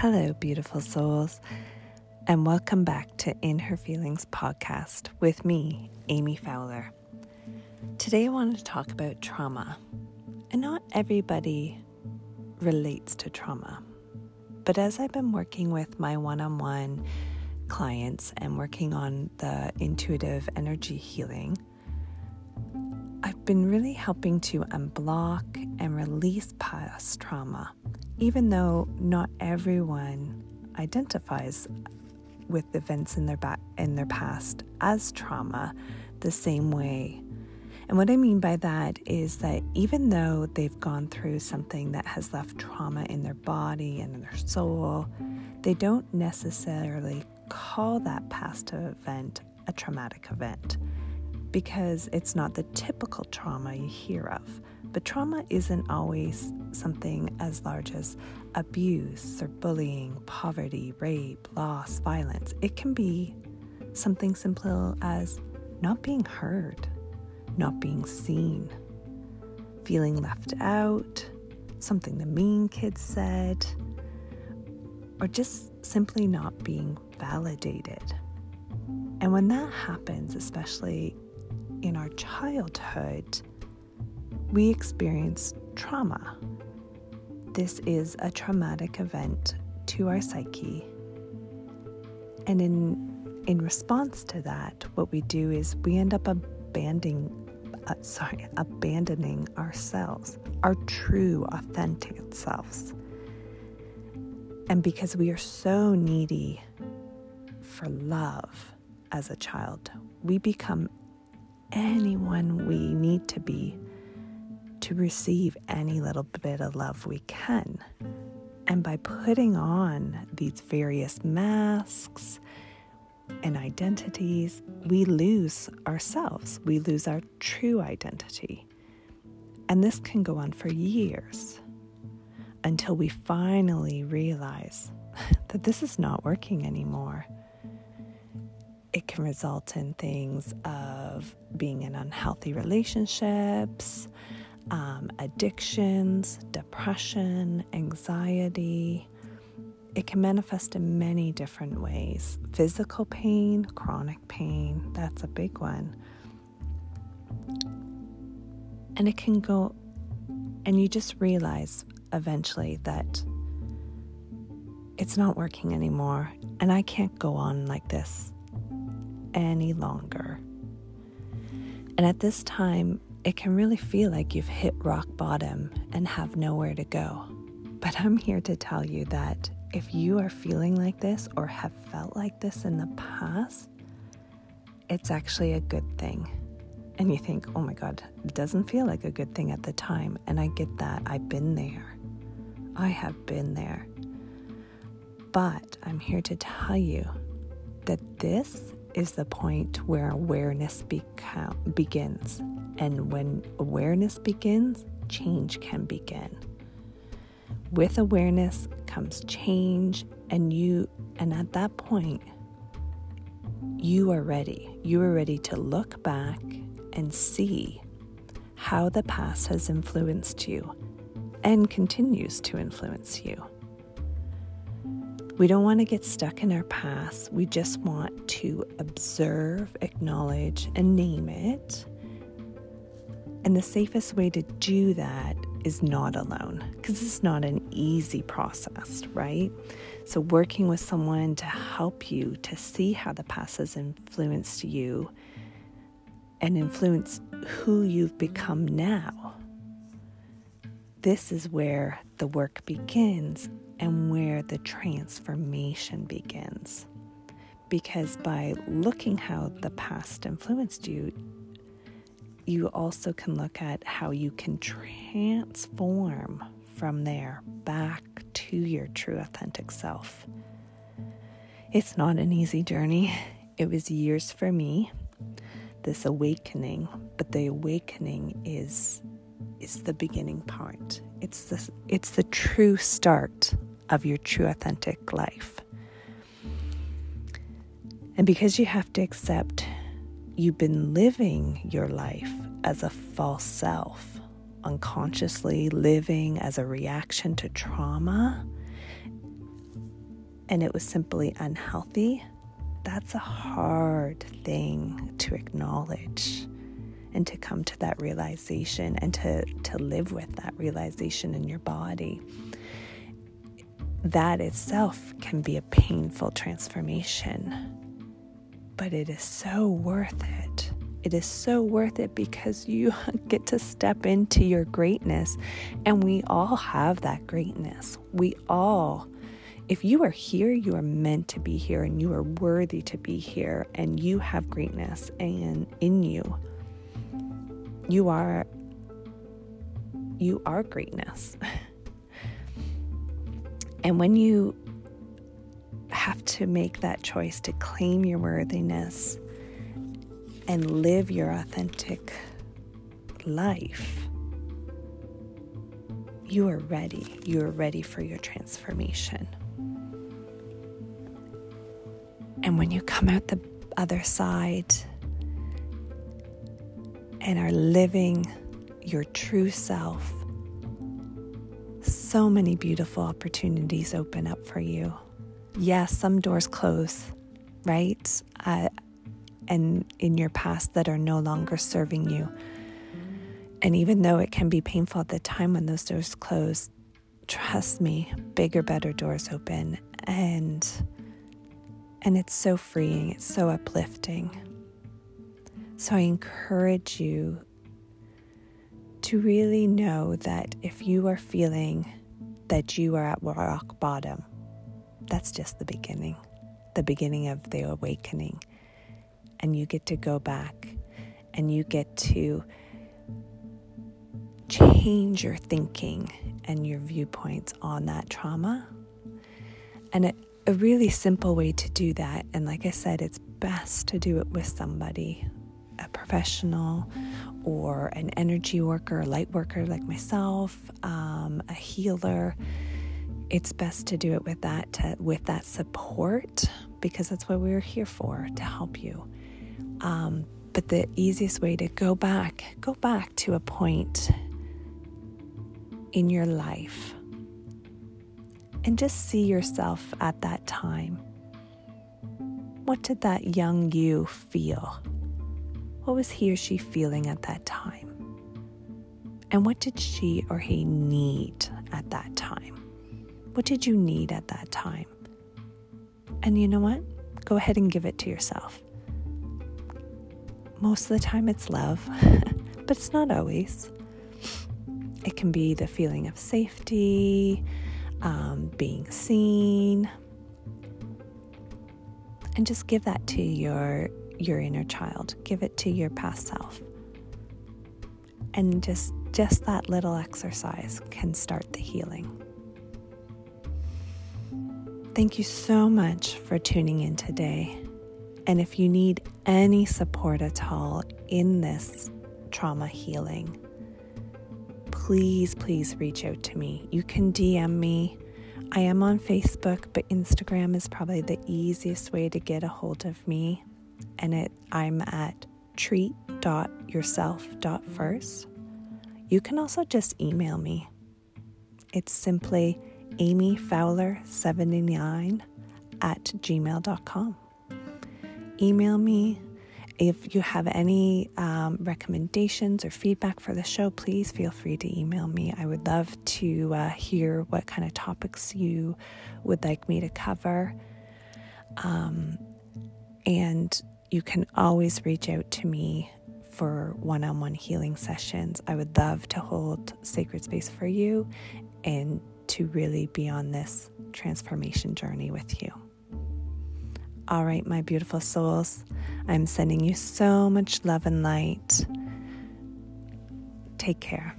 Hello, beautiful souls, and welcome back to In Her Feelings podcast with me, Amy Fowler. Today, I want to talk about trauma. And not everybody relates to trauma. But as I've been working with my one on one clients and working on the intuitive energy healing, I've been really helping to unblock and release past trauma even though not everyone identifies with events in their back in their past as trauma the same way. And what I mean by that is that even though they've gone through something that has left trauma in their body and in their soul, they don't necessarily call that past event a traumatic event because it's not the typical trauma you hear of. But trauma isn't always something as large as abuse or bullying, poverty, rape, loss, violence. It can be something simple as not being heard, not being seen, feeling left out, something the mean kids said, or just simply not being validated. And when that happens, especially in our childhood, we experience trauma. This is a traumatic event to our psyche. And in, in response to that, what we do is we end up abandoning, uh, sorry, abandoning ourselves, our true, authentic selves. And because we are so needy for love as a child, we become anyone we need to be to receive any little bit of love we can. And by putting on these various masks and identities, we lose ourselves. We lose our true identity. And this can go on for years until we finally realize that this is not working anymore. It can result in things of being in unhealthy relationships, um, addictions, depression, anxiety. It can manifest in many different ways. Physical pain, chronic pain, that's a big one. And it can go, and you just realize eventually that it's not working anymore, and I can't go on like this any longer. And at this time, it can really feel like you've hit rock bottom and have nowhere to go. But I'm here to tell you that if you are feeling like this or have felt like this in the past, it's actually a good thing. And you think, oh my God, it doesn't feel like a good thing at the time. And I get that. I've been there. I have been there. But I'm here to tell you that this is the point where awareness beca- begins. And when awareness begins, change can begin. With awareness comes change, and you, and at that point, you are ready. You are ready to look back and see how the past has influenced you and continues to influence you. We don't want to get stuck in our past. We just want to observe, acknowledge, and name it. And the safest way to do that is not alone because it's not an easy process, right? So, working with someone to help you to see how the past has influenced you and influence who you've become now. This is where the work begins and where the transformation begins. Because by looking how the past influenced you, you also can look at how you can transform from there back to your true authentic self. It's not an easy journey. It was years for me, this awakening, but the awakening is is the beginning part. It's the it's the true start of your true authentic life. And because you have to accept you've been living your life as a false self, unconsciously living as a reaction to trauma, and it was simply unhealthy, that's a hard thing to acknowledge and to come to that realization and to, to live with that realization in your body. That itself can be a painful transformation, but it is so worth it. It is so worth it because you get to step into your greatness, and we all have that greatness. We all if you are here, you are meant to be here and you are worthy to be here and you have greatness and in you. You are you are greatness. and when you have to make that choice to claim your worthiness and live your authentic life, you are ready. You are ready for your transformation. And when you come out the other side and are living your true self, so many beautiful opportunities open up for you. Yes, some doors close, right? Uh, and in your past that are no longer serving you. And even though it can be painful at the time when those doors close, trust me, bigger, better doors open. And and it's so freeing, it's so uplifting. So I encourage you to really know that if you are feeling that you are at rock bottom, that's just the beginning, the beginning of the awakening. And you get to go back and you get to change your thinking and your viewpoints on that trauma. And it a really simple way to do that, and like I said, it's best to do it with somebody, a professional or an energy worker, a light worker like myself, um, a healer. It's best to do it with that to, with that support because that's what we're here for to help you. Um, but the easiest way to go back, go back to a point in your life and just see yourself at that time. What did that young you feel? What was he or she feeling at that time? And what did she or he need at that time? What did you need at that time? And you know what? Go ahead and give it to yourself. Most of the time it's love, but it's not always. It can be the feeling of safety, um, being seen, and just give that to your your inner child. Give it to your past self, and just just that little exercise can start the healing. Thank you so much for tuning in today. And if you need any support at all in this trauma healing, please, please reach out to me. You can DM me. I am on Facebook, but Instagram is probably the easiest way to get a hold of me. And it I'm at treat.yourself.first. You can also just email me. It's simply amyfowler79 at gmail.com. Email me if you have any um, recommendations or feedback for the show, please feel free to email me. I would love to uh, hear what kind of topics you would like me to cover. Um, and you can always reach out to me for one on one healing sessions. I would love to hold sacred space for you and to really be on this transformation journey with you. All right, my beautiful souls, I'm sending you so much love and light. Take care.